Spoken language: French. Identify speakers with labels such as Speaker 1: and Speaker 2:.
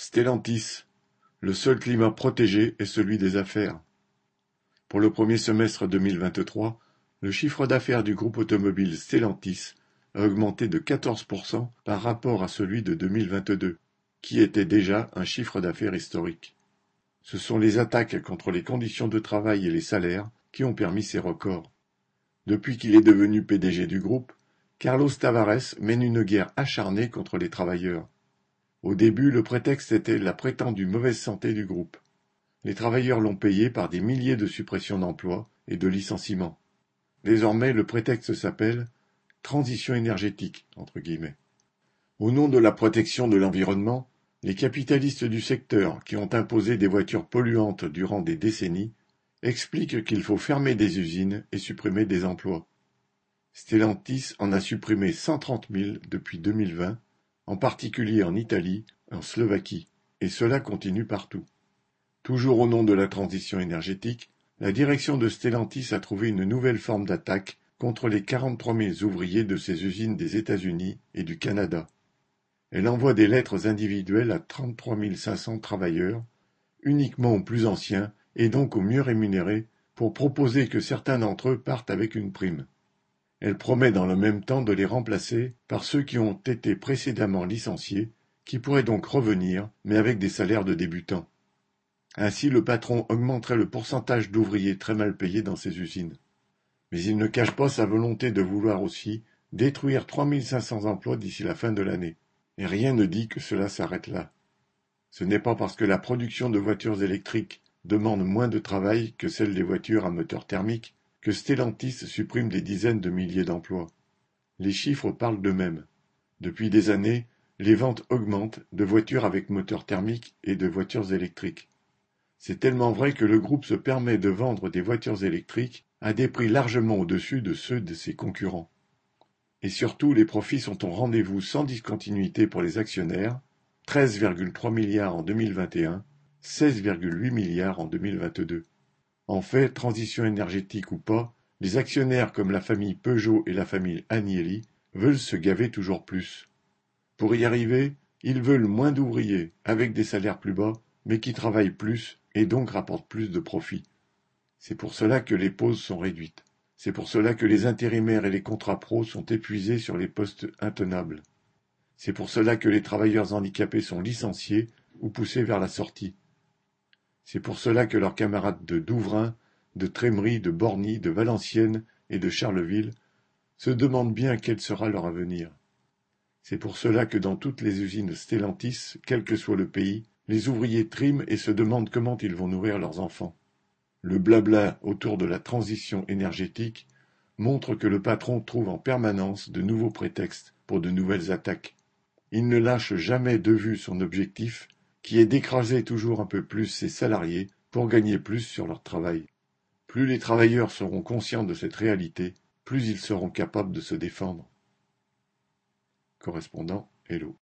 Speaker 1: Stellantis, le seul climat protégé est celui des affaires. Pour le premier semestre 2023, le chiffre d'affaires du groupe automobile Stellantis a augmenté de 14% par rapport à celui de 2022, qui était déjà un chiffre d'affaires historique. Ce sont les attaques contre les conditions de travail et les salaires qui ont permis ces records. Depuis qu'il est devenu PDG du groupe, Carlos Tavares mène une guerre acharnée contre les travailleurs. Au début, le prétexte était la prétendue mauvaise santé du groupe. Les travailleurs l'ont payé par des milliers de suppressions d'emplois et de licenciements. Désormais, le prétexte s'appelle transition énergétique, entre guillemets. Au nom de la protection de l'environnement, les capitalistes du secteur, qui ont imposé des voitures polluantes durant des décennies, expliquent qu'il faut fermer des usines et supprimer des emplois. Stellantis en a supprimé 130 000 depuis 2020 en particulier en Italie, en Slovaquie, et cela continue partout. Toujours au nom de la transition énergétique, la direction de Stellantis a trouvé une nouvelle forme d'attaque contre les 43 000 ouvriers de ses usines des États-Unis et du Canada. Elle envoie des lettres individuelles à 33 500 travailleurs, uniquement aux plus anciens et donc aux mieux rémunérés, pour proposer que certains d'entre eux partent avec une prime. Elle promet dans le même temps de les remplacer par ceux qui ont été précédemment licenciés, qui pourraient donc revenir, mais avec des salaires de débutants. Ainsi le patron augmenterait le pourcentage d'ouvriers très mal payés dans ses usines. Mais il ne cache pas sa volonté de vouloir aussi détruire 3500 emplois d'ici la fin de l'année. Et rien ne dit que cela s'arrête là. Ce n'est pas parce que la production de voitures électriques demande moins de travail que celle des voitures à moteur thermique que Stellantis supprime des dizaines de milliers d'emplois. Les chiffres parlent d'eux-mêmes. Depuis des années, les ventes augmentent de voitures avec moteur thermique et de voitures électriques. C'est tellement vrai que le groupe se permet de vendre des voitures électriques à des prix largement au-dessus de ceux de ses concurrents. Et surtout, les profits sont au rendez-vous sans discontinuité pour les actionnaires, 13,3 milliards en 2021, 16,8 milliards en 2022. En fait, transition énergétique ou pas, les actionnaires comme la famille Peugeot et la famille Agnelli veulent se gaver toujours plus. Pour y arriver, ils veulent moins d'ouvriers, avec des salaires plus bas, mais qui travaillent plus et donc rapportent plus de profits. C'est pour cela que les pauses sont réduites. C'est pour cela que les intérimaires et les contrats pros sont épuisés sur les postes intenables. C'est pour cela que les travailleurs handicapés sont licenciés ou poussés vers la sortie. C'est pour cela que leurs camarades de Douvrin, de Trémery, de Borny, de Valenciennes et de Charleville se demandent bien quel sera leur avenir. C'est pour cela que dans toutes les usines Stellantis, quel que soit le pays, les ouvriers triment et se demandent comment ils vont nourrir leurs enfants. Le blabla autour de la transition énergétique montre que le patron trouve en permanence de nouveaux prétextes pour de nouvelles attaques. Il ne lâche jamais de vue son objectif qui est d'écraser toujours un peu plus ses salariés pour gagner plus sur leur travail. Plus les travailleurs seront conscients de cette réalité, plus ils seront capables de se défendre. Correspondant Hello.